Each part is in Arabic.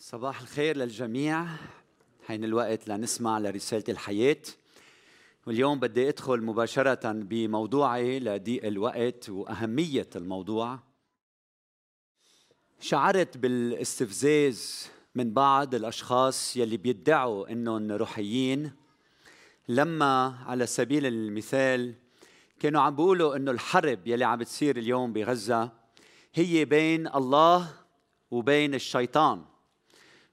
صباح الخير للجميع. حين الوقت لنسمع لرسالة الحياة. واليوم بدي أدخل مباشرة بموضوعي لضيق الوقت وأهمية الموضوع. شعرت بالاستفزاز من بعض الأشخاص يلي بيدعوا أنهم روحيين. لما على سبيل المثال كانوا عم بيقولوا أنه الحرب يلي عم بتصير اليوم بغزة هي بين الله وبين الشيطان.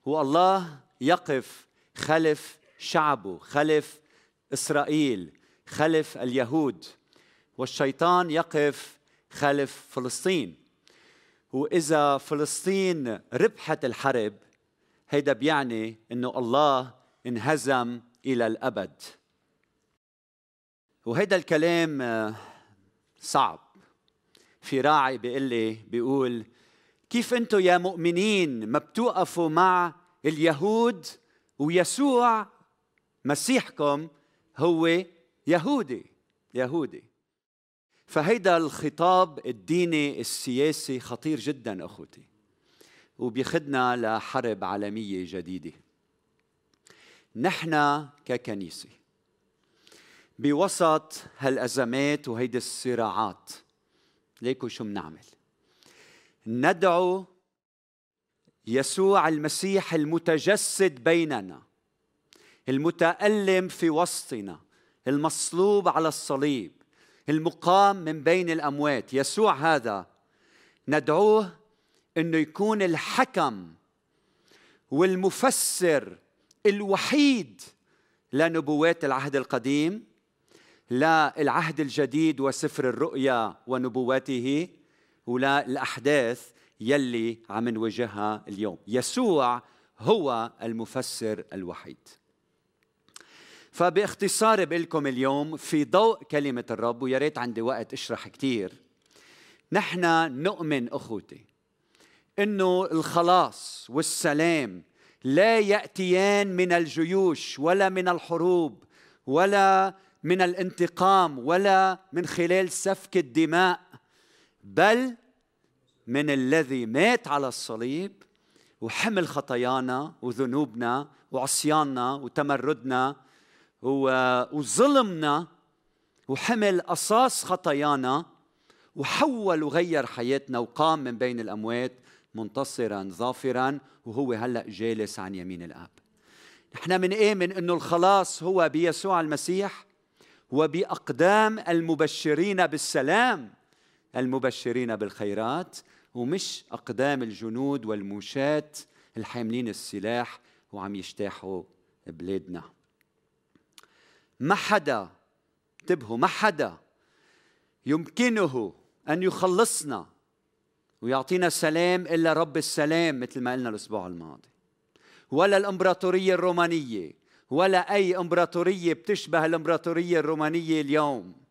والله يقف خلف شعبه خلف إسرائيل خلف اليهود. والشيطان يقف خلف فلسطين. وإذا فلسطين ربحت الحرب هيدا بيعني إنه الله انهزم إلى الأبد. وهيدا الكلام آه، صعب. في راعي بيقول لي بيقول كيف أنتم يا مؤمنين ما بتوقفوا مع اليهود ويسوع مسيحكم هو يهودي يهودي. فهيدا الخطاب الديني السياسي خطير جدا أخوتي وبيخدنا لحرب عالمية جديدة. نحن ككنيسة بوسط هالأزمات وهيدي الصراعات ليكو شو بنعمل ندعو يسوع المسيح المتجسد بيننا المتألم في وسطنا المصلوب على الصليب المقام من بين الأموات. يسوع هذا ندعوه إنه يكون الحكم والمفسر الوحيد لنبوات العهد القديم لا العهد الجديد وسفر الرؤيا ونبواته. ولا الأحداث يلي عم نواجهها اليوم. يسوع هو المفسر الوحيد. فباختصار بقول لكم اليوم في ضوء كلمة الرب ويا ريت عندي وقت أشرح كثير نحن نؤمن أخوتي إنه الخلاص والسلام لا يأتيان من الجيوش ولا من الحروب ولا من الانتقام ولا من خلال سفك الدماء. بل من الذي مات على الصليب وحمل خطايانا وذنوبنا وعصياننا وتمردنا وظلمنا وحمل قصاص خطايانا وحول وغير حياتنا وقام من بين الأموات منتصرا ظافرا وهو هلأ جالس عن يمين الآب. نحن بنآمن إنه الخلاص هو بيسوع المسيح وبأقدام المبشرين بالسلام. المبشرين بالخيرات ومش أقدام الجنود والموشاة الحاملين السلاح وعم يجتاحوا بلادنا. ما حدا انتبهوا ما حدا يمكنه أن يخلصنا ويعطينا سلام إلا رب السلام مثل ما قلنا الأسبوع الماضي. ولا الإمبراطورية الرومانية ولا أي إمبراطورية بتشبه الإمبراطورية الرومانية اليوم.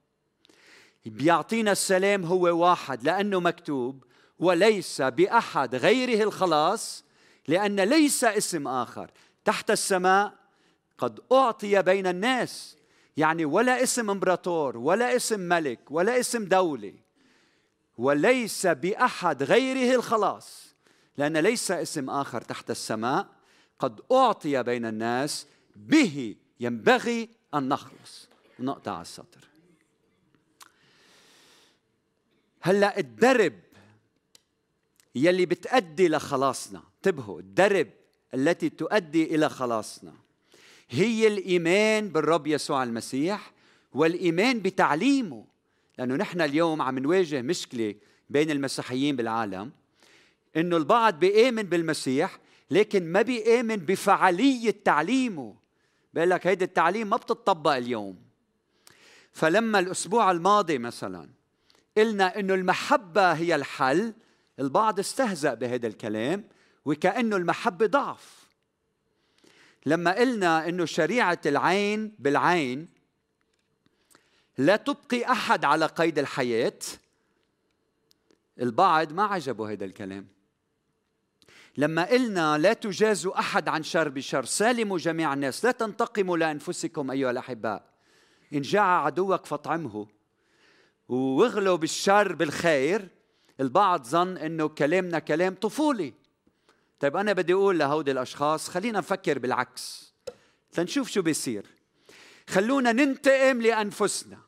بيعطينا السلام هو واحد لأنه مكتوب وليس بأحد غيره الخلاص لأن ليس اسم آخر. تحت السماء قد أعطي بين الناس. يعني ولا اسم إمبراطور ولا اسم ملك ولا اسم دولة. وليس بأحد غيره الخلاص لأن ليس اسم آخر. تحت السماء قد أعطي بين الناس. به ينبغي أن نخلص. نقطع السطر. هلا الدرب يلي بتأدي لخلاصنا انتبهوا الدرب التي تؤدي إلى خلاصنا هي الإيمان بالرب يسوع المسيح والإيمان بتعليمه لأنه نحن اليوم عم نواجه مشكلة بين المسيحيين بالعالم إنه البعض بيآمن بالمسيح لكن ما بيآمن بفعالية تعليمه بيقول لك هيدي التعليم ما بتطبق اليوم. فلما الأسبوع الماضي مثلا قلنا إنه المحبة هي الحل. البعض استهزأ بهذا الكلام وكأنه المحبة ضعف. لما قلنا إنه شريعة العين بالعين لا تبقي أحد على قيد الحياة البعض ما عجبه هذا الكلام. لما قلنا لا تجازوا أحد عن شر بشر سالموا جميع الناس لا تنتقموا لأنفسكم أيها الأحباء. إن جاع عدوك فاطعمه. واغلوا بالشر بالخير البعض ظن إنه كلامنا كلام طفولي. طيب أنا بدي أقول لهودي الأشخاص خلينا نفكر بالعكس. لنشوف شو بيصير. خلونا ننتقم لأنفسنا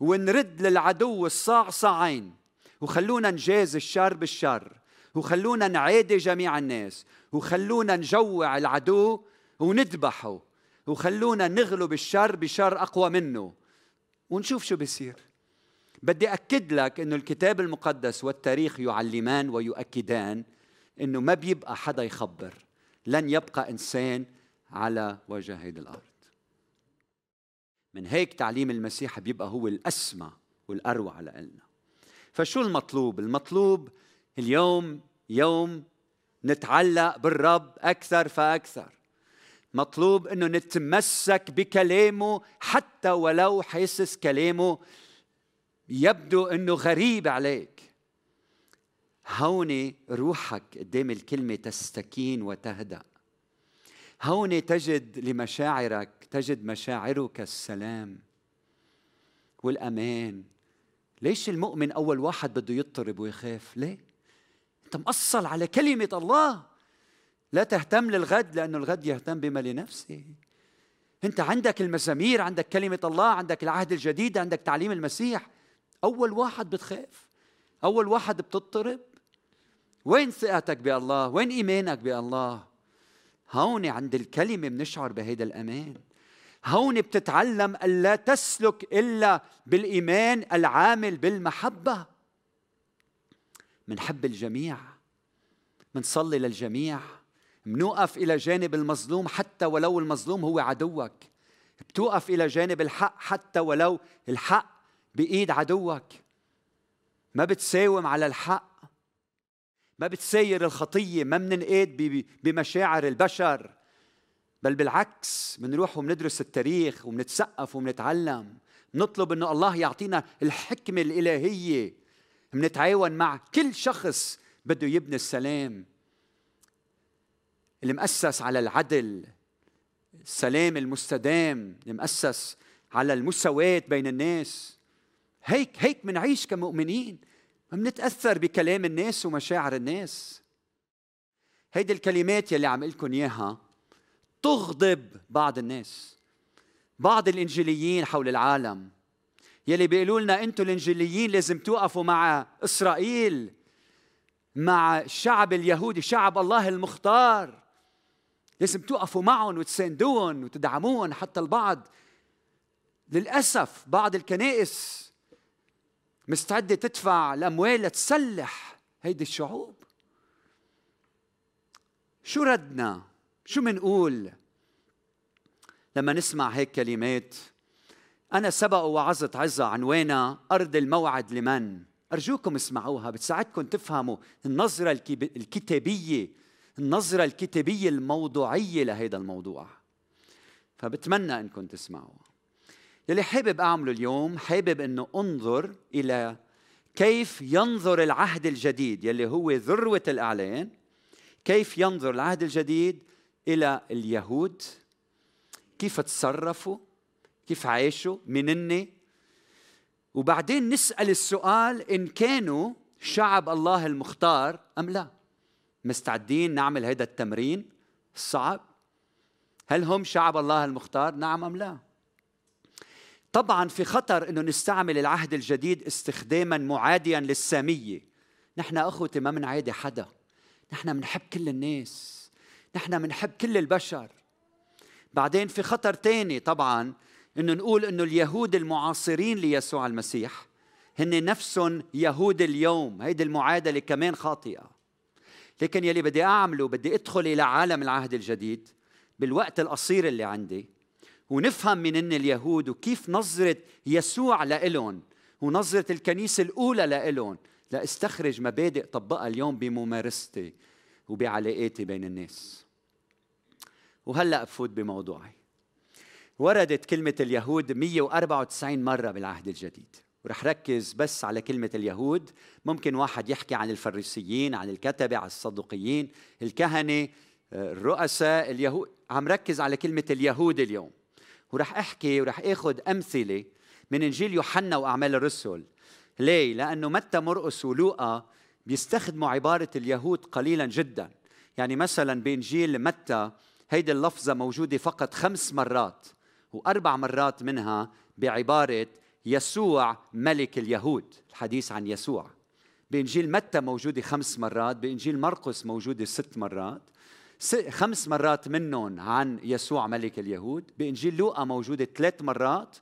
ونرد للعدو الصعصعين وخلونا نجاز الشر بالشر. وخلونا نعادي جميع الناس. وخلونا نجوع العدو وندبحه وخلونا نغلب الشر بشر أقوى منه. ونشوف شو بيصير. بدي أكد لك أنه الكتاب المقدس والتاريخ يعلمان ويؤكدان أنه ما بيبقى حدا يخبر لن يبقى إنسان على وجه هيدي الأرض. من هيك تعليم المسيح بيبقى هو الأسمى والأروع لنا فشو المطلوب؟ المطلوب اليوم يوم نتعلق بالرب أكثر فأكثر. مطلوب إنه نتمسك بكلامه حتى ولو حاسس كلامه يبدو إنه غريب عليك. هون روحك قدام الكلمة تستكين وتهدأ. هون تجد لمشاعرك تجد مشاعرك السلام والأمان. ليش المؤمن أول واحد بده يضطرب ويخاف؟ ليه؟ أنت مأصل على كلمة الله. لا تهتم للغد لأنه الغد يهتم بما لنفسه. أنت عندك المزامير عندك كلمة الله عندك العهد الجديد عندك تعليم المسيح. أول واحد بتخاف أول واحد بتضطرب. وين ثقتك بالله؟ وين إيمانك بالله؟ هون عند الكلمة بنشعر بهيدا الأمان. هون بتتعلم الا تسلك إلا بالإيمان العامل بالمحبة. منحب الجميع منصلي للجميع منوقف إلى جانب المظلوم حتى ولو المظلوم هو عدوك. بتوقف إلى جانب الحق حتى ولو الحق بإيد عدوك. ما بتساوم على الحق. ما بتساير الخطية. ما بننقاد بمشاعر البشر. بل بالعكس بنروح وبندرس التاريخ وبنتسقف وبنتعلم نطلب إنه الله يعطينا الحكمة الإلهية. بنتعاون مع كل شخص بده يبني السلام. اللي مؤسس على العدل. السلام المستدام. اللي مؤسس على المساواة بين الناس. هيك هيك منعيش كمؤمنين. ما بنتأثر بكلام الناس ومشاعر الناس. هيدي الكلمات يلي عم لكم إياها تغضب بعض الناس بعض الإنجيليين حول العالم. يلي بيقولوا لنا أنتم الإنجيليين لازم توقفوا مع إسرائيل مع الشعب اليهودي شعب الله المختار. لازم توقفوا معهم وتساندوهم وتدعموهم حتى البعض. للأسف بعض الكنائس مستعدة تدفع الأموال لتسلح هيدي الشعوب؟ شو ردنا؟ شو منقول؟ لما نسمع هيك كلمات أنا سبق وعظت عظة عنوانها أرض الموعد لمن؟ أرجوكم اسمعوها بتساعدكم تفهموا النظرة الكتابية النظرة الكتابية الموضوعية لهذا الموضوع. فبتمنى إنكم تسمعوا يلي حابب أعمله اليوم حابب إنه أنظر إلى كيف ينظر العهد الجديد يلي هو ذروة الإعلان كيف ينظر العهد الجديد إلى اليهود كيف تصرفوا كيف عاشوا منني وبعدين نسأل السؤال إن كانوا شعب الله المختار أم لا؟ مستعدين نعمل هذا التمرين؟ الصعب هل هم شعب الله المختار؟ نعم أم لا؟ طبعا في خطر إنه نستعمل العهد الجديد استخداما معاديا للسامية. نحن اخوتي ما بنعادي حدا. نحن بنحب كل الناس. نحن بنحب كل البشر. بعدين في خطر تاني طبعا إنه نقول إنه اليهود المعاصرين ليسوع المسيح هن نفسهم يهود اليوم. هيدي المعادلة كمان خاطئة. لكن يلي بدي أعمله بدي أدخل إلى عالم العهد الجديد بالوقت القصير اللي عندي. ونفهم من إن اليهود وكيف نظرة يسوع لإلهم ونظرة الكنيسة الأولى لإلهم. لاستخرج مبادئ طبقها اليوم بممارستي وبعلاقاتي بين الناس. وهلأ بفوت بموضوعي. وردت كلمة اليهود 194 مرة بالعهد الجديد. ورح ركز بس على كلمة اليهود. ممكن واحد يحكي عن الفريسيين عن الكتبة عن الصدوقيين الكهنة الرؤساء اليهود عم ركز على كلمة اليهود اليوم. ورح أحكي ورح أخذ أمثلة من إنجيل يوحنا وأعمال الرسل. ليه؟ لأنه متى مرقس ولوقا بيستخدموا عبارة اليهود قليلا جدا. يعني مثلا بإنجيل متى هيدي اللفظة موجودة فقط خمس مرات وأربع مرات منها بعبارة يسوع ملك اليهود الحديث عن يسوع. بإنجيل متى موجودة خمس مرات بإنجيل مرقس موجودة ست مرات. خمس مرات منهم عن يسوع ملك اليهود. بإنجيل لوقا موجودة ثلاث مرات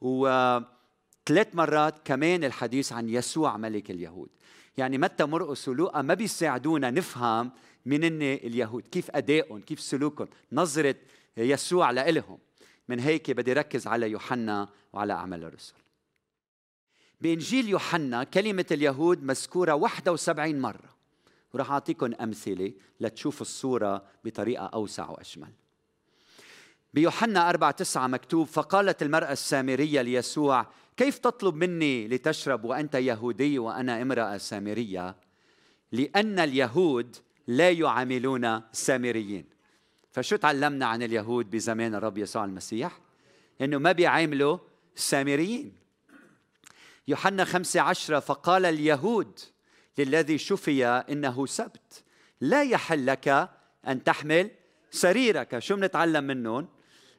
وثلاث مرات كمان الحديث عن يسوع ملك اليهود. يعني متى مرقس ولوقا ما بيساعدونا نفهم من اليهود كيف أدائهم كيف سلوكهم نظرة يسوع لإلهم. من هيك بدي ركز على يوحنا وعلى أعمال الرسل. بإنجيل يوحنا كلمة اليهود مذكورة 71 مرة. وراح أعطيكم أمثلة لتشوفوا الصورة بطريقة أوسع وأشمل. بيوحنا أربعة تسعة مكتوب فقالت المرأة السامرية ليسوع كيف تطلب مني لتشرب وأنت يهودي وأنا امرأة سامرية؟ لأن اليهود لا يعاملون السامريين فشو تعلمنا عن اليهود بزمان الرب يسوع المسيح؟ إنه ما بيعاملوا السامريين يوحنا خمسة عشرة فقال اليهود للذي شفي إنه سبت. لا يحل لك أن تحمل سريرك. شو بنتعلم منهم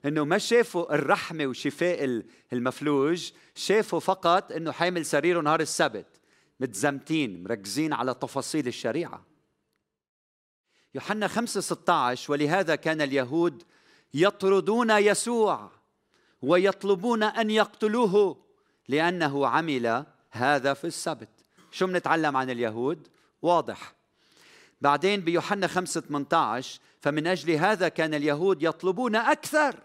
إنه ما شافوا الرحمة وشفاء المفلوج شافوا فقط إنه حامل سريره نهار السبت. متزمتين مركزين على تفاصيل الشريعة. يوحنا 5 16 ولهذا كان اليهود يطردون يسوع ويطلبون أن يقتلوه لأنه عمل هذا في السبت. شو بنتعلم عن اليهود؟ واضح. بعدين بيوحنا 5 18 فمن أجل هذا كان اليهود يطلبون أكثر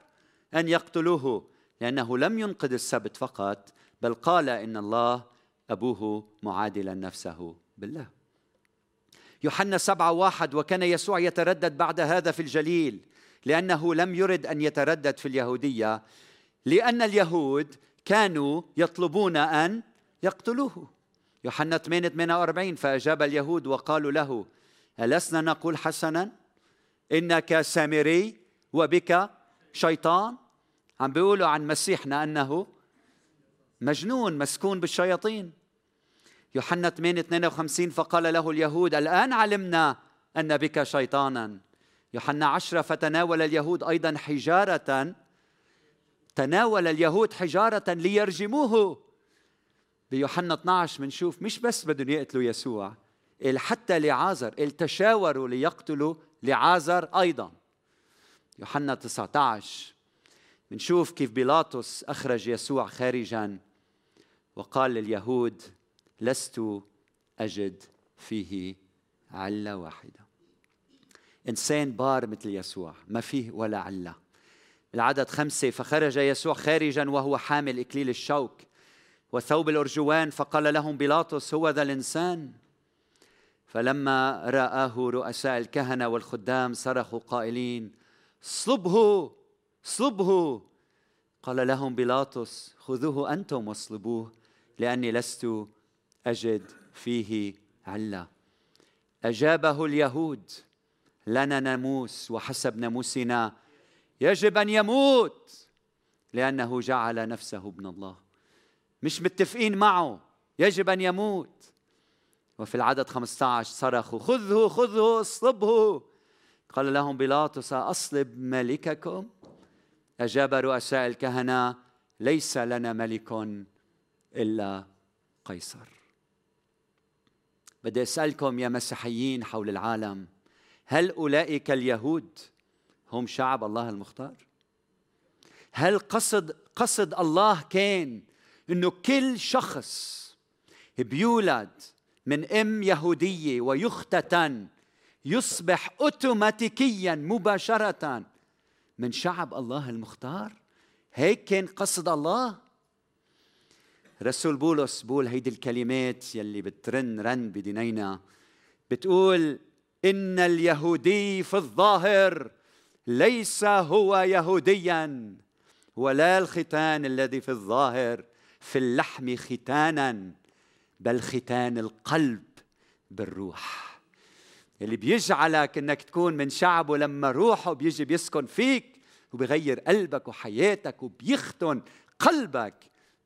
أن يقتلوه لأنه لم ينقذ السبت فقط بل قال إن الله أبوه معادلا نفسه بالله. يوحنا سبعة واحد وكان يسوع يتردد بعد هذا في الجليل لأنه لم يرد أن يتردد في اليهودية لأن اليهود كانوا يطلبون أن يقتلوه. يوحنا 8 48 فأجاب اليهود وقالوا له ألسنا نقول حسنا؟ إنك سامري وبك شيطان؟ عم بيقولوا عن مسيحنا أنه مجنون مسكون بالشياطين. يوحنا 8 52 فقال له اليهود الآن علمنا أن بك شيطانا. يوحنا 10 فتناول اليهود أيضا حجارة تناول اليهود حجارة ليرجموه. بيوحنا 12 بنشوف مش بس بدهم يقتلوا يسوع حتى لعازر تشاوروا ليقتلوا لعازر أيضا. يوحنا 19 بنشوف كيف بيلاطس أخرج يسوع خارجا وقال لليهود لست أجد فيه علة واحدة. إنسان بار مثل يسوع ما فيه ولا علة. العدد خمسة فخرج يسوع خارجا وهو حامل إكليل الشوك. وثوب الأرجوان فقال لهم بيلاطس هو ذا الإنسان؟ فلما رآه رؤساء الكهنة والخدام صرخوا قائلين صلبه صلبه قال لهم بيلاطس خذوه أنتم واصلبوه لأني لست أجد فيه علة. أجابه اليهود لنا ناموس وحسب ناموسنا يجب أن يموت لأنه جعل نفسه ابن الله. مش متفقين معه. يجب أن يموت. وفي العدد 15 صرخوا خذه خذه اصلبه. قال لهم بيلاطس أصلب ملككم؟ أجاب رؤساء الكهنة ليس لنا ملك إلا قيصر. بدي أسألكم يا مسيحيين حول العالم هل أولئك اليهود هم شعب الله المختار؟ هل قصد قصد الله كان إنه كل شخص بيولد من أم يهودية ويختتن يصبح اوتوماتيكيا مباشرة من شعب الله المختار. هيك كان قصد الله. رسول بولس بقول هيدي الكلمات يلي بترن رن بدينينا. بتقول إن اليهودي في الظاهر ليس هو يهوديا ولا الختان الذي في الظاهر. في اللحم ختانا بل ختان القلب بالروح. اللي بيجعلك إنك تكون من شعبه لما روحه بيجي بيسكن فيك وبيغير قلبك وحياتك وبيختن قلبك.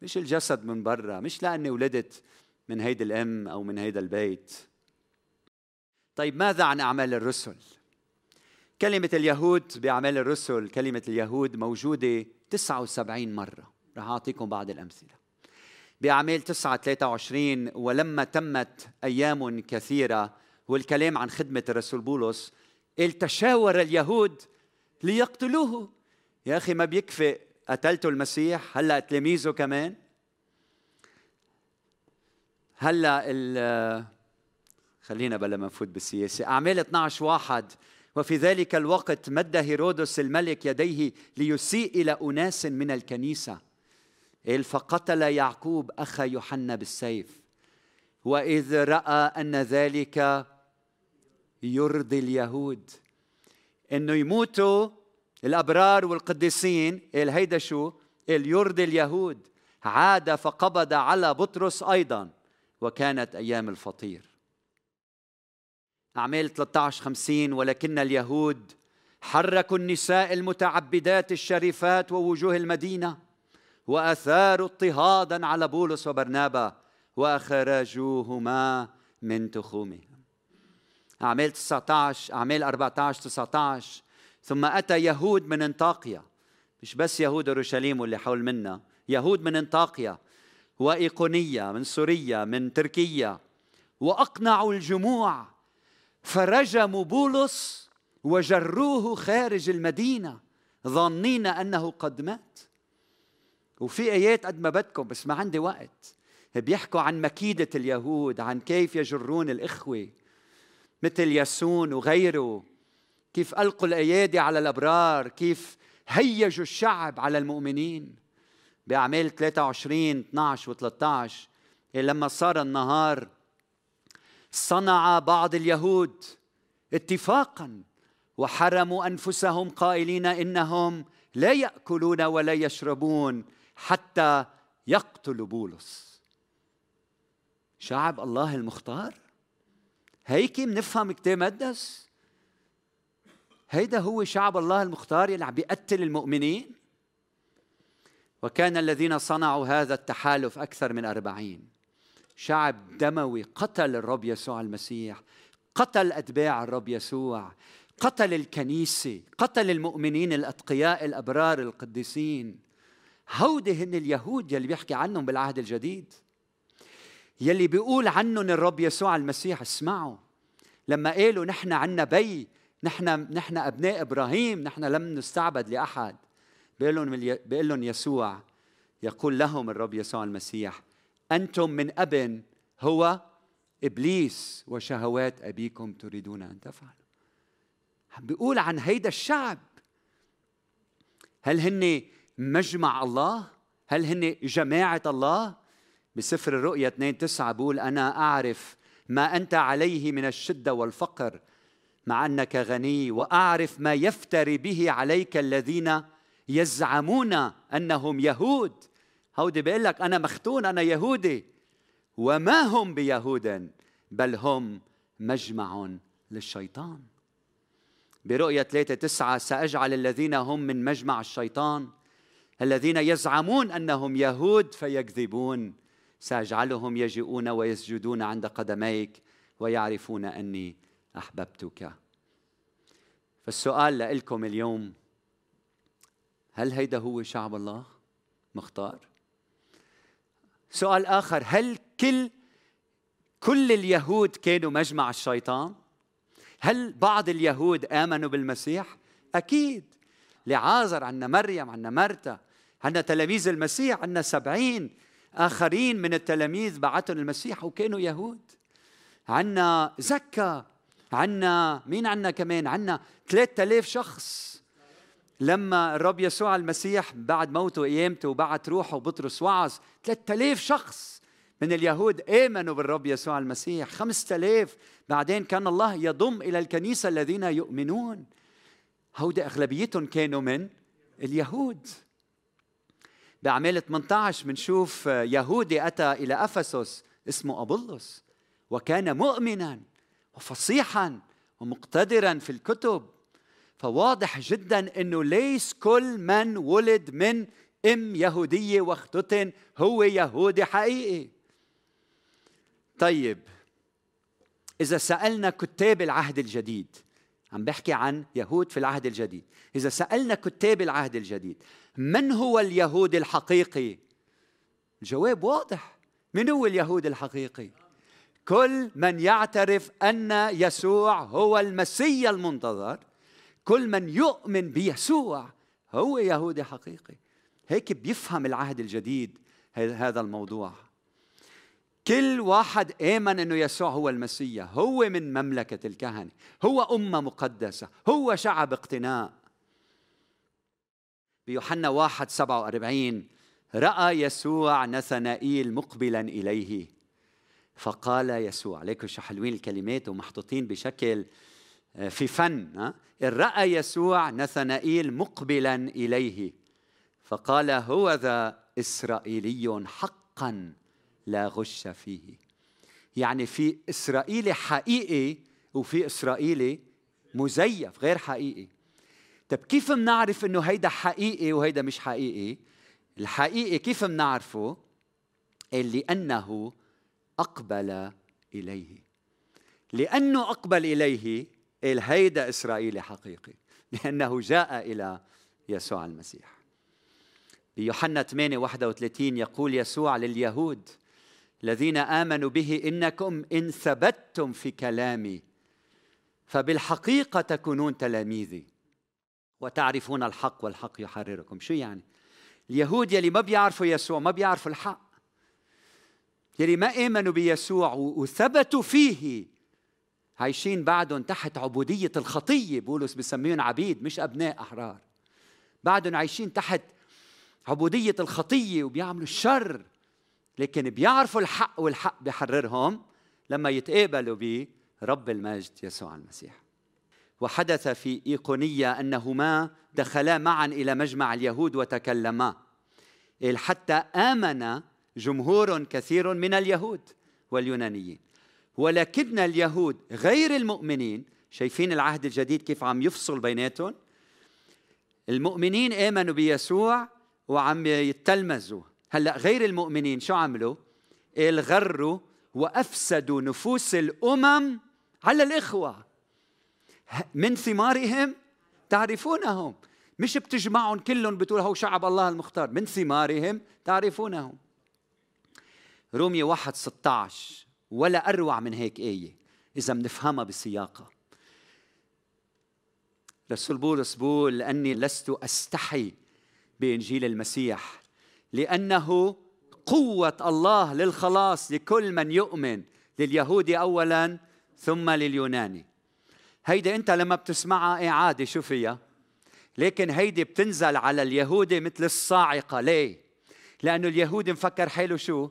مش الجسد من برا مش لأني ولدت من هيدي الأم أو من هيدا البيت. طيب ماذا عن أعمال الرسل؟ كلمة اليهود بأعمال الرسل كلمة اليهود موجودة 79 مرة. رح أعطيكم بعض الأمثلة. بأعمال 9 23 ولما تمت أيام كثيرة والكلام عن خدمة الرسول بولس تشاور اليهود ليقتلوه. يا أخي ما بيكفي قتلتوا المسيح هلأ تلاميذه كمان؟ هلأ خلينا بلا ما نفوت بالسياسة. أعمال 12 واحد وفي ذلك الوقت مد هيرودس الملك يديه ليسيء إلى أناس من الكنيسه فقتل يعقوب أخا يوحنا بالسيف. وإذ رأى أن ذلك يرضي اليهود. إنه يموتوا الأبرار والقديسين. هيدا شو؟ يرضي اليهود. عاد فقبض على بطرس أيضا. وكانت أيام الفطير. أعمال 13 50 ولكن اليهود حركوا النساء المتعبدات الشريفات ووجوه المدينة. وأثاروا اضطهادا على بولس وبرنابا وأخرجوهما من تخومهم. أعمال 19 أعمال 14 19 ثم أتى يهود من أنطاقيا. مش بس يهود أورشليم واللي حول منا يهود من أنطاقيا وإيقونية من سوريا من تركيا. وأقنعوا الجموع. فرجموا بولس وجروه خارج المدينة ظانين أنه قد مات. وفي آيات قد ما بدكم بس ما عندي وقت. بيحكوا عن مكيدة اليهود عن كيف يجرون الإخوة مثل ياسون وغيره. كيف ألقوا الأيادي على الأبرار كيف هيجوا الشعب على المؤمنين. بأعمال 23 12 و13 لما صار النهار صنع بعض اليهود اتفاقا وحرموا أنفسهم قائلين إنهم لا يأكلون ولا يشربون. حتى يقتلوا بولس. شعب الله المختار. هيك بنفهم كتاب مقدس. هيدا هو شعب الله المختار اللي عم بيقتل المؤمنين. وكان الذين صنعوا هذا التحالف أكثر من أربعين. شعب دموي قتل الرب يسوع المسيح قتل أتباع الرب يسوع قتل الكنيسة قتل المؤمنين الأتقياء الأبرار القديسين. هودي هن اليهود يلي بيحكي عنهم بالعهد الجديد. يلي بيقول عنهم الرب يسوع المسيح اسمعوا. لما قالوا نحن عنا بي نحن نحن أبناء إبراهيم نحن لم نستعبد لأحد. بيقول لهم بيقول لهم يسوع يقول لهم الرب يسوع المسيح أنتم من اب هو إبليس وشهوات أبيكم تريدون أن تفعلوا. بيقول عن هيدا الشعب. هل هن مجمع الله؟ هل هن جماعة الله؟ بسفر الرؤيا 2 9 بقول أنا أعرف ما أنت عليه من الشدة والفقر مع أنك غني وأعرف ما يفتري به عليك الذين يزعمون أنهم يهود. هودي بيقول لك أنا مختون أنا يهودي. وما هم بيهود بل هم مجمع للشيطان. برؤية ثلاثة تسعة سأجعل الذين هم من مجمع الشيطان. الذين يزعمون أنهم يهود فيكذبون. سأجعلهم يجيئون ويسجدون عند قدميك ويعرفون أني أحببتك. فالسؤال لكم اليوم هل هيدا هو شعب الله؟ مختار. سؤال آخر هل كل كل اليهود كانوا مجمع الشيطان؟ هل بعض اليهود آمنوا بالمسيح؟ أكيد. لعازر عندنا مريم عندنا مرتا. عندنا تلاميذ المسيح عندنا سبعين آخرين من التلاميذ بعثهم المسيح وكانوا يهود. عندنا زكا عنا مين عنا كمان؟ عنا 3000 شخص. لما الرب يسوع المسيح بعد موته وقيامته وبعت روحه وبطرس وعظ 3000 شخص من اليهود آمنوا بالرب يسوع المسيح. 5000 بعدين كان الله يضم إلى الكنيسة الذين يؤمنون. هودي أغلبيتهم كانوا من اليهود. بأعمال 18 بنشوف يهودي أتى إلى أفسس اسمه أبولس وكان مؤمنا وفصيحا ومقتدرا في الكتب. فواضح جدا إنه ليس كل من ولد من أم يهودية واختتن هو يهودي حقيقي. طيب إذا سألنا كتاب العهد الجديد عم بحكي عن يهود في العهد الجديد. إذا سألنا كتاب العهد الجديد من هو اليهود الحقيقي؟ الجواب واضح. من هو اليهود الحقيقي؟ كل من يعترف أن يسوع هو المسيا المنتظر كل من يؤمن بيسوع هو يهودي حقيقي. هيك بيفهم العهد الجديد هذا الموضوع. كل واحد آمن أنه يسوع هو المسيح. هو من مملكة الكهنة. هو أمة مقدسة. هو شعب اقتناء. بيوحنا واحد سبعة وأربعين رأى يسوع نثنائيل مقبلا إليه. فقال يسوع عليكم شو حلوين الكلمات ومحطوطين بشكل آه، في فن رأى يسوع نثنائيل مقبلا إليه. فقال هو ذا إسرائيلي حقا. لا غش فيه. يعني في إسرائيلي حقيقي وفي إسرائيلي مزيف غير حقيقي. طب كيف بنعرف إنه هيدا حقيقي وهيدا مش حقيقي؟ الحقيقي كيف بنعرفه؟ لأنه أقبل إليه. لأنه أقبل إليه هيدا إسرائيلي حقيقي. لأنه جاء إلى يسوع المسيح. بيوحنا 8 31 يقول يسوع لليهود الذين آمنوا به إنكم إن ثبتتم في كلامي فبالحقيقة تكونون تلاميذي. وتعرفون الحق والحق يحرركم. شو يعني؟ اليهود يلي ما بيعرفوا يسوع ما بيعرفوا الحق. يلي ما آمنوا بيسوع وثبتوا فيه عايشين بعدهم تحت عبودية الخطية بولس بسميهم عبيد مش أبناء أحرار. بعدهم عايشين تحت عبودية الخطية وبيعملوا الشر. لكن بيعرفوا الحق والحق بيحررهم لما يتقابلوا برب المجد يسوع المسيح. وحدث في إيقونية أنهما دخلا معا إلى مجمع اليهود وتكلما. حتى آمن جمهور كثير من اليهود واليونانيين. ولكن اليهود غير المؤمنين شايفين العهد الجديد كيف عم يفصل بيناتهم المؤمنين آمنوا بيسوع وعم يتلمذوا. هلا غير المؤمنين شو عملوا؟ الغروا وأفسدوا نفوس الأمم على الإخوة. من ثمارهم؟ تعرفونهم. مش بتجمعهم كلهم بتقول هو شعب الله المختار. من ثمارهم؟ تعرفونهم. رومية واحد 16 ولا أروع من هيك آية. إذا بنفهمها بسياقها. رسول بولس بول لأني لست أستحي بإنجيل المسيح. لأنه قوة الله للخلاص لكل من يؤمن لليهودي أولا ثم لليوناني. هيدي أنت لما بتسمعها إعادة شو فيها؟ لكن هيدي بتنزل على اليهودي مثل الصاعقة. ليه؟ لأنه اليهودي مفكر حاله شو؟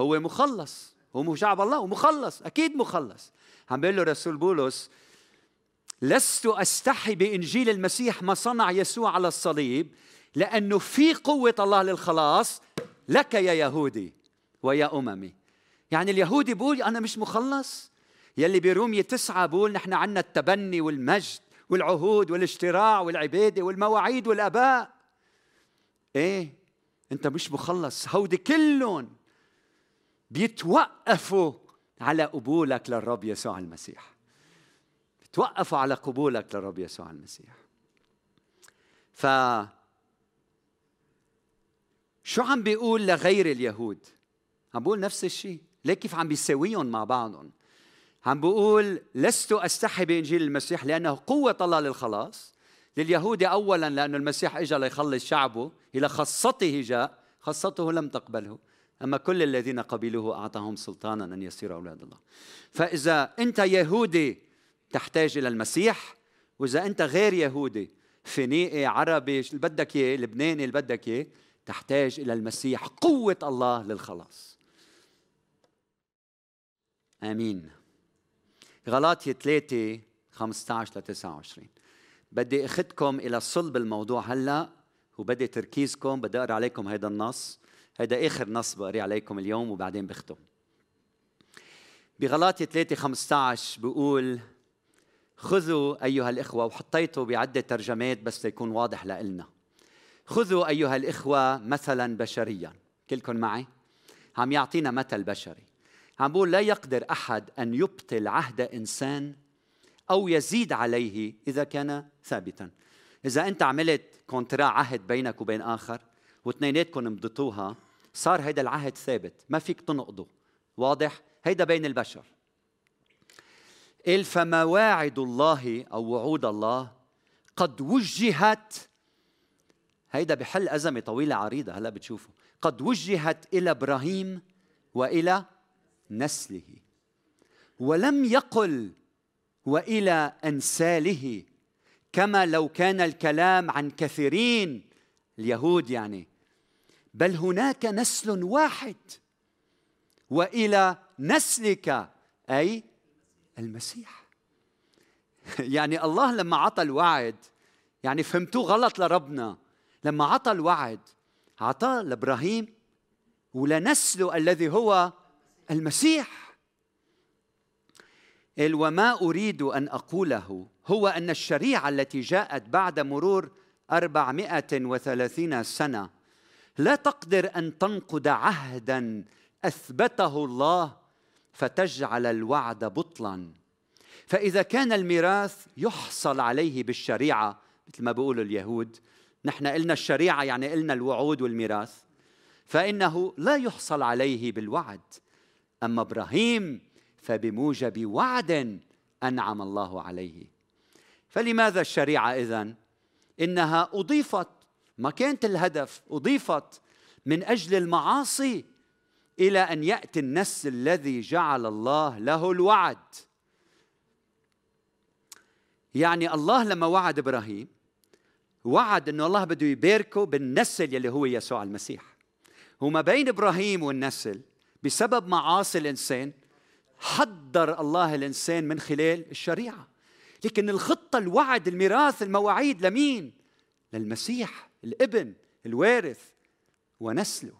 هو مخلص. هو شعب الله ومخلص أكيد مخلص. عم بيقول له رسول بولس لست أستحي بإنجيل المسيح ما صنع يسوع على الصليب لأنه في قوة الله للخلاص لك يا يهودي ويا أممي. يعني اليهودي بيقول أنا مش مخلص. يلي برومية تسعة بقول نحن عنا التبني والمجد والعهود والاشتراع والعبادة والمواعيد والآباء. إيه؟ أنت مش مخلص. هودي كلهم بيتوقفوا على قبولك للرب يسوع المسيح. بيتوقفوا على قبولك للرب يسوع المسيح. ف شو عم بيقول لغير اليهود؟ عم بيقول نفس الشيء ليه كيف عم بيساويهم مع بعضهم؟ عم بقول لست أستحي بإنجيل المسيح لأنه قوة الله للخلاص. لليهود اولا لأنه المسيح اجى ليخلص شعبه إلى خاصته جاء. خاصته لم تقبله. أما كل الذين قبلوه أعطاهم سلطانا أن يصيروا أولاد الله. فإذا أنت يهودي تحتاج إلى المسيح وإذا أنت غير يهودي فينيقي عربي اللي بدك إياه لبناني اللي بدك إياه تحتاج إلى المسيح قوة الله للخلاص. آمين. غلاطية 3 15 ل 29 بدي أخذكم إلى صلب الموضوع هلأ وبدي تركيزكم بدي أقرأ عليكم هذا النص. هذا آخر نص بقري عليكم اليوم وبعدين بختم. بغلاطية 3 15 بقول خذوا أيها الإخوة وحطيته بعدة ترجمات بس ليكون واضح لنا خذوا أيها الإخوة مثلا بشريا. كلكم معي؟ عم يعطينا مثل بشري. عم بقول لا يقدر أحد أن يبطل عهد إنسان أو يزيد عليه إذا كان ثابتا. إذا أنت عملت كونترا عهد بينك وبين آخر واثنيناتكم مضيتوها صار هيدا العهد ثابت. ما فيك تنقضه. واضح؟ هيدا بين البشر. قال فمواعد الله أو وعود الله قد وجهت هيدا بحل أزمة طويلة عريضة هلأ بتشوفوا قد وجهت إلى إبراهيم وإلى نسله ولم يقل وإلى أنساله كما لو كان الكلام عن كثيرين اليهود يعني. بل هناك نسل واحد وإلى نسلك أي المسيح. يعني الله لما عطى الوعد يعني فهمتوه غلط لربنا. لما عطى الوعد عطاه لإبراهيم ولنسله الذي هو المسيح. وما أريد أن أقوله هو أن الشريعة التي جاءت بعد مرور أربعمائة وثلاثين سنة لا تقدر أن تنقض عهدا أثبته الله فتجعل الوعد بطلا. فإذا كان الميراث يحصل عليه بالشريعة مثل ما بيقولوا اليهود نحن قلنا الشريعة يعني قلنا الوعود والميراث فإنه لا يحصل عليه بالوعد. أما إبراهيم فبموجب وعد أنعم الله عليه. فلماذا الشريعة إذن؟ إنها أضيفت ما كانت الهدف أضيفت من أجل المعاصي إلى أن يأتي النسل الذي جعل الله له الوعد. يعني الله لما وعد إبراهيم وعد أنه الله بده يباركه بالنسل يلي هو يسوع المسيح. وما بين إبراهيم والنسل بسبب معاصي الإنسان حضر الله الإنسان من خلال الشريعة. لكن الخطة الوعد الميراث المواعيد لمين؟ للمسيح الابن الوارث ونسله.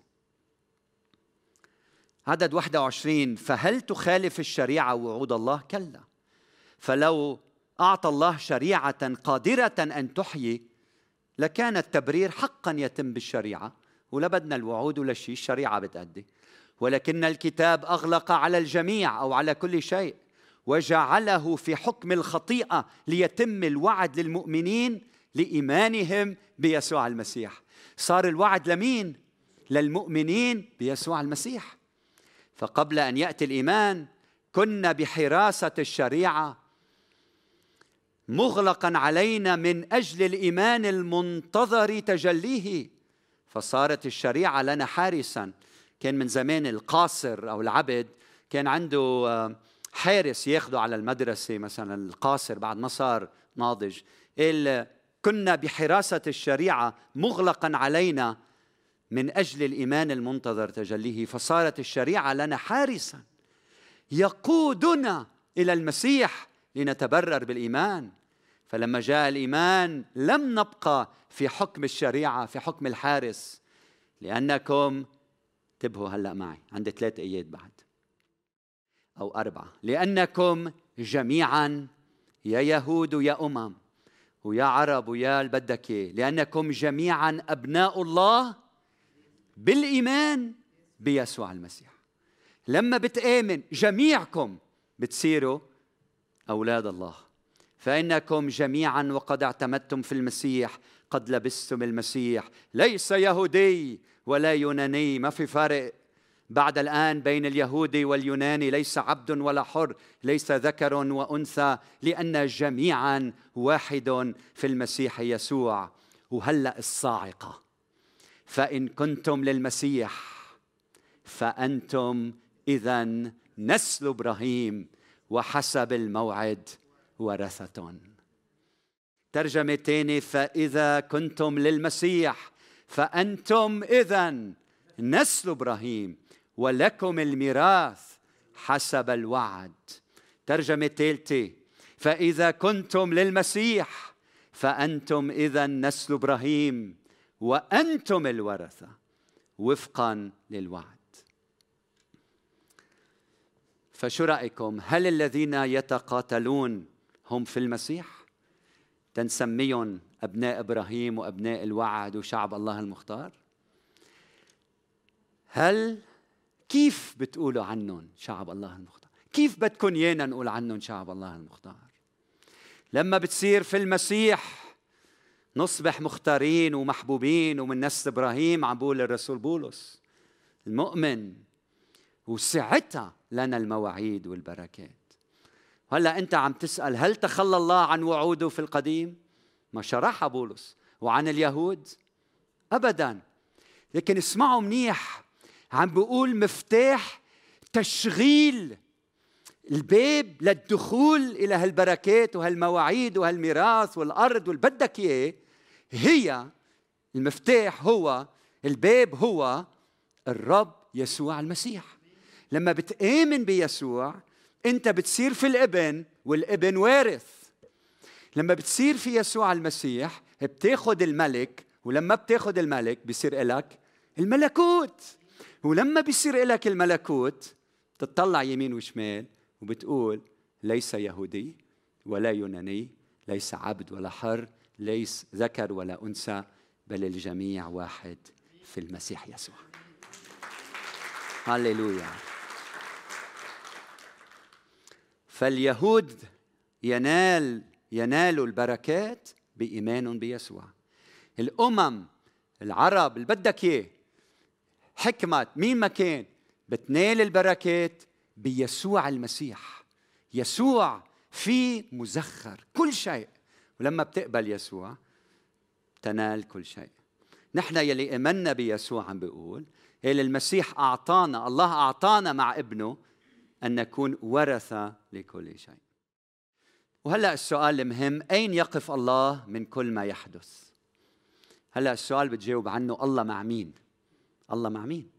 عدد 21 فهل تخالف الشريعة وعود الله؟ كلا. فلو أعطى الله شريعة قادرة أن تحيي لكان التبرير حقا يتم بالشريعة ولا بدنا الوعود ولا شيء الشريعة بتأدي. ولكن الكتاب أغلق على الجميع أو على كل شيء وجعله في حكم الخطيئة ليتم الوعد للمؤمنين لإيمانهم بيسوع المسيح. صار الوعد لمين؟ للمؤمنين بيسوع المسيح. فقبل أن يأتي الإيمان كنا بحراسة الشريعة مغلقا علينا من أجل الإيمان المنتظر تجليه. فصارت الشريعة لنا حارسا. كان من زمان القاصر أو العبد كان عنده آه، حارس ياخده على المدرسة مثلا القاصر بعد ما صار ناضج. كنا بحراسة الشريعة مغلقا علينا من أجل الإيمان المنتظر تجليه. فصارت الشريعة لنا حارسا. يقودنا إلى المسيح لنتبرر بالإيمان. فلما جاء الإيمان لم نبقى في حكم الشريعة في حكم الحارس. لأنكم انتبهوا هلأ معي عندي ثلاث أيات بعد. أو أربعة. لأنكم جميعا يا يهود ويا أمم ويا عرب ويا بدك لأنكم جميعا أبناء الله بالإيمان بيسوع المسيح. لما بتآمن جميعكم بتصيروا أولاد الله. فإنكم جميعا وقد اعتمدتم في المسيح قد لبستم المسيح. ليس يهودي ولا يوناني ما في فرق بعد الآن بين اليهودي واليوناني ليس عبد ولا حر ليس ذكر وأنثى لأن جميعا واحد في المسيح يسوع. وهلأ الصاعقة. فإن كنتم للمسيح فأنتم إذا نسل إبراهيم. وحسب الموعد ورثة. ترجمة تاني فإذا كنتم للمسيح فأنتم إذا نسل إبراهيم ولكم الميراث حسب الوعد. ترجمة ثالثة فإذا كنتم للمسيح فأنتم إذا نسل إبراهيم وأنتم الورثة. وفقا للوعد. فشو رأيكم؟ هل الذين يتقاتلون هم في المسيح؟ تنسميهم أبناء إبراهيم وأبناء الوعد وشعب الله المختار؟ هل كيف بتقولوا عنهم شعب الله المختار؟ كيف بدكم يانا نقول عنهم شعب الله المختار؟ لما بتصير في المسيح نصبح مختارين ومحبوبين ومن نسل إبراهيم عم بقول الرسول بولس المؤمن وساعتها لنا المواعيد والبركات. هلأ أنت عم تسأل هل تخلى الله عن وعوده في القديم؟ ما شرحها بولس. وعن اليهود؟ ابدا. لكن اسمعوا منيح. عم بقول مفتاح تشغيل الباب للدخول إلى هالبركات وهالمواعيد وهالميراث والأرض واللي بدك إياه. هي المفتاح هو الباب هو الرب يسوع المسيح. لما بتآمن بيسوع أنت بتصير في الإبن والإبن وارث. لما بتصير في يسوع المسيح بتاخذ الملك ولما بتاخذ الملك بصير لك الملكوت. ولما بيصير لك الملكوت تطلع يمين وشمال وبتقول ليس يهودي ولا يوناني ليس عبد ولا حر ليس ذكر ولا أنثى بل الجميع واحد في المسيح يسوع. هللويا. فاليهود ينال ينالوا البركات بإيمان بيسوع. الأمم العرب اللي بدك إياه حكمة مين ما كان بتنال البركات بيسوع المسيح. يسوع في مزخر كل شيء. ولما بتقبل يسوع تنال كل شيء. نحن يلي آمنا بيسوع عم بيقول قال المسيح اعطانا الله أعطانا مع ابنه أن نكون ورثة لكل شيء. وهلأ السؤال المهم أين يقف الله من كل ما يحدث؟ هلأ السؤال بتجاوب عنه الله مع مين؟ الله مع مين؟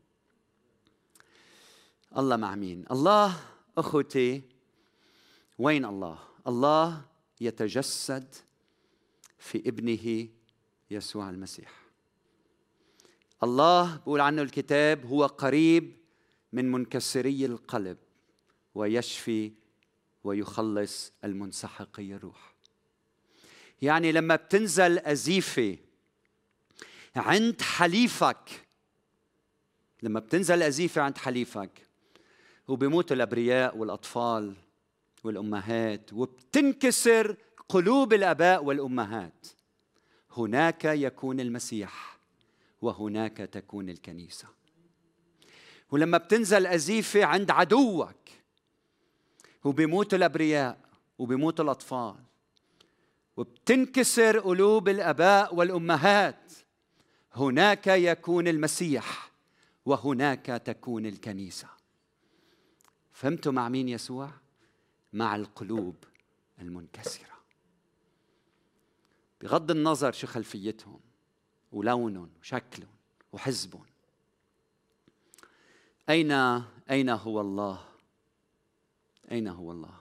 الله مع مين؟ الله أخوتي وين الله؟ الله يتجسد في ابنه يسوع المسيح. الله بيقول عنه الكتاب هو قريب من منكسري القلب. ويشفي ويخلص المنسحقي الروح يعني لما بتنزل أزيفة عند حليفك لما بتنزل أزيفة عند حليفك وبيموتوا الأبرياء والأطفال والأمهات وبتنكسر قلوب الآباء والأمهات. هناك يكون المسيح وهناك تكون الكنيسة. ولما بتنزل أزيفة عند عدوك وبيموتوا الأبرياء وبيموتوا الأطفال. وبتنكسر قلوب الآباء والأمهات. هناك يكون المسيح وهناك تكون الكنيسة. فهمتوا مع مين يسوع؟ مع القلوب المنكسرة. بغض النظر شو خلفيتهم ولونهم وشكلهم وحزبهم. أين أين هو الله؟ أين هو الله؟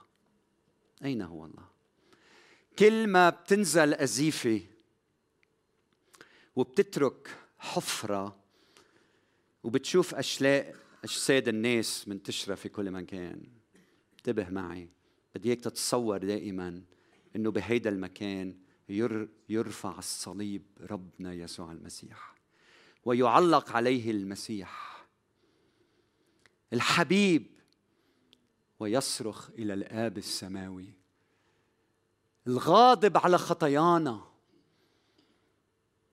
أين هو الله؟ كل ما بتنزل أزيفة وبتترك حفرة وبتشوف أشلاء أجساد الناس منتشرة في كل مكان انتبه معي بدي إياك تتصور دائما إنه بهيدا المكان يرفع الصليب ربنا يسوع المسيح ويعلق عليه المسيح الحبيب ويصرخ إلى الآب السماوي. الغاضب على خطايانا.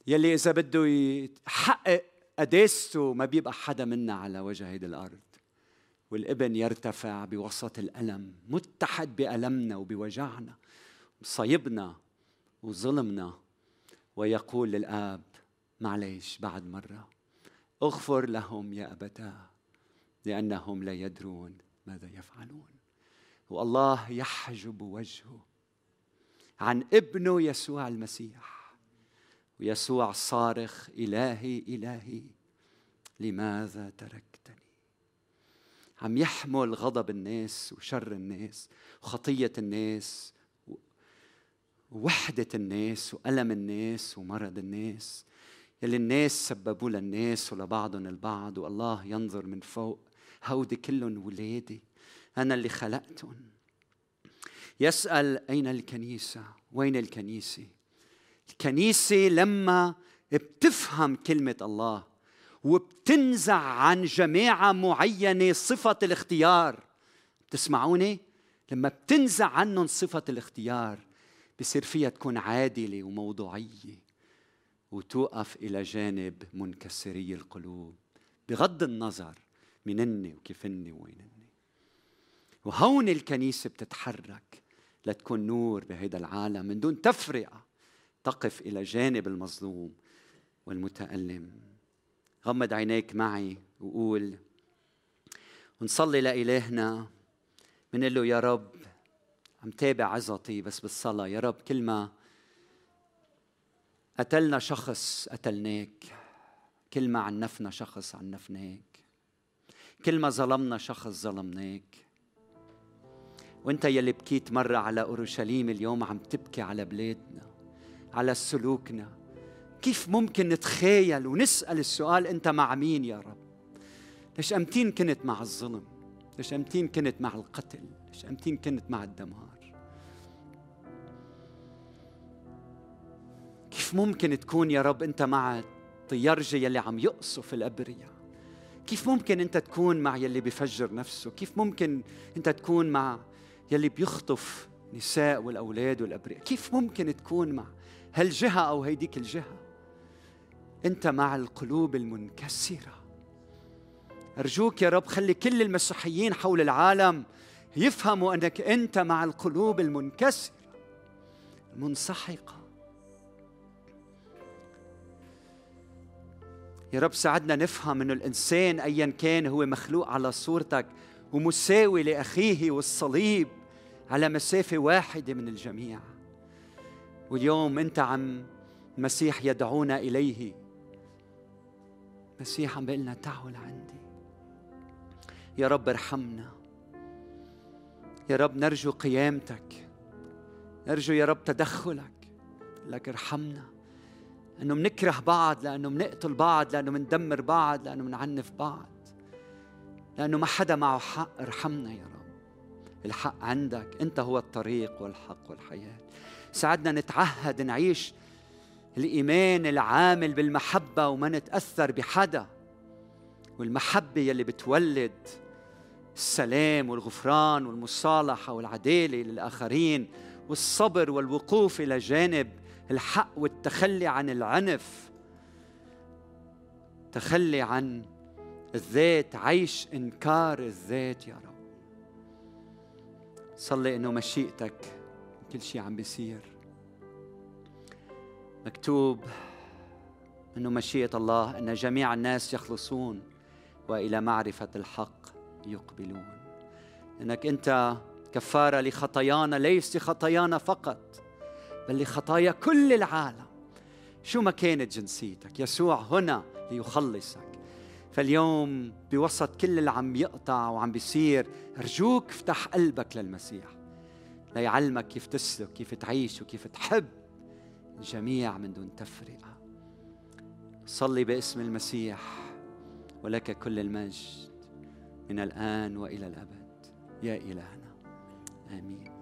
يلي إذا بده يحقق قداسته ما بيبقى حدا منا على وجه هيدي الأرض. والإبن يرتفع بوسط الألم متحد بألمنا وبوجعنا مصيبنا وظلمنا. ويقول للآب معليش بعد مرة. اغفر لهم يا أبتاه لأنهم لا يدرون ماذا يفعلون؟ والله يحجب وجهه عن ابنه يسوع المسيح. ويسوع صارخ إلهي إلهي لماذا تركتني؟ عم يحمل غضب الناس وشر الناس وخطية الناس ووحدة الناس وألم الناس ومرض الناس. يلي الناس سببوا للناس ولبعضهم البعض والله ينظر من فوق هودي كلهم ولادي أنا اللي خلقتهم يسأل أين الكنيسة؟ وين الكنيسة؟ الكنيسة لما بتفهم كلمة الله وبتنزع عن جماعة معينة صفة الاختيار. بتسمعوني؟ لما بتنزع عنهم صفة الاختيار بصير فيها تكون عادلة وموضوعية وتوقف إلى جانب منكسري القلوب. بغض النظر منني وكيفني ووينني وهون الكنيسة بتتحرك لتكون نور بهذا العالم من دون تفرقة تقف إلى جانب المظلوم والمتألم. غمض عينيك معي وقول ونصلي لإلهنا. بنقول له يا رب عم تابع عظتي بس بالصلاة. يا رب كل ما قتلنا شخص قتلناك كل ما عنفنا شخص عنفناك. كل ما ظلمنا شخص ظلمناك. وانت يلي بكيت مرة على أورشليم اليوم عم تبكي على بلادنا على سلوكنا. كيف ممكن نتخيل ونسأل السؤال أنت مع مين يا رب؟ ليش أمتين كنت مع الظلم؟ ليش أمتين كنت مع القتل؟ ليش أمتين كنت مع الدمار؟ كيف ممكن تكون يا رب أنت مع الطيارجة يلي عم يقصف الأبرياء؟ كيف ممكن أنت تكون مع يلي بيفجر نفسه؟ كيف ممكن أنت تكون مع يلي بيخطف نساء والأولاد والأبرياء؟ كيف ممكن تكون مع هالجهة أو هيديك الجهة؟ أنت مع القلوب المنكسرة. أرجوك يا رب خلي كل المسيحيين حول العالم يفهموا أنك أنت مع القلوب المنكسرة المنسحقة. يا رب ساعدنا نفهم إنه الإنسان ايا كان هو مخلوق على صورتك ومساوي لأخيه والصليب على مسافة واحدة من الجميع. واليوم أنت عم المسيح يدعونا إليه. المسيح عم بيقول لنا تعالوا لعندي يا رب ارحمنا. يا رب نرجو قيامتك. نرجو يا رب تدخلك. لك ارحمنا. إنه منكره بعض لأنه منقتل بعض لأنه مندمر بعض لأنه منعنف بعض. لأنه ما حدا معه حق. ارحمنا يا رب. الحق عندك. أنت هو الطريق والحق والحياة. ساعدنا نتعهد نعيش الإيمان العامل بالمحبة وما نتأثر بحدا. والمحبة يلي بتولد السلام والغفران والمصالحة والعدالة للآخرين والصبر والوقوف إلى جانب الحق والتخلي عن العنف. تخلي عن الذات عيش إنكار الذات يا رب. صلي إنه مشيئتك كل شيء عم بيصير. مكتوب إنه مشيئة الله إن جميع الناس يخلصون وإلى معرفة الحق يقبلون. إنك أنت كفارة لخطايانا ليس لخطايانا فقط. بل لخطايا كل العالم. شو ما كانت جنسيتك؟ يسوع هنا ليخلصك. فاليوم بوسط كل اللي عم يقطع وعم بيصير أرجوك افتح قلبك للمسيح. ليعلمك كيف تسلك كيف تعيش وكيف تحب الجميع من دون تفرقة. صلي باسم المسيح ولك كل المجد من الآن وإلى الأبد. يا إلهنا. آمين.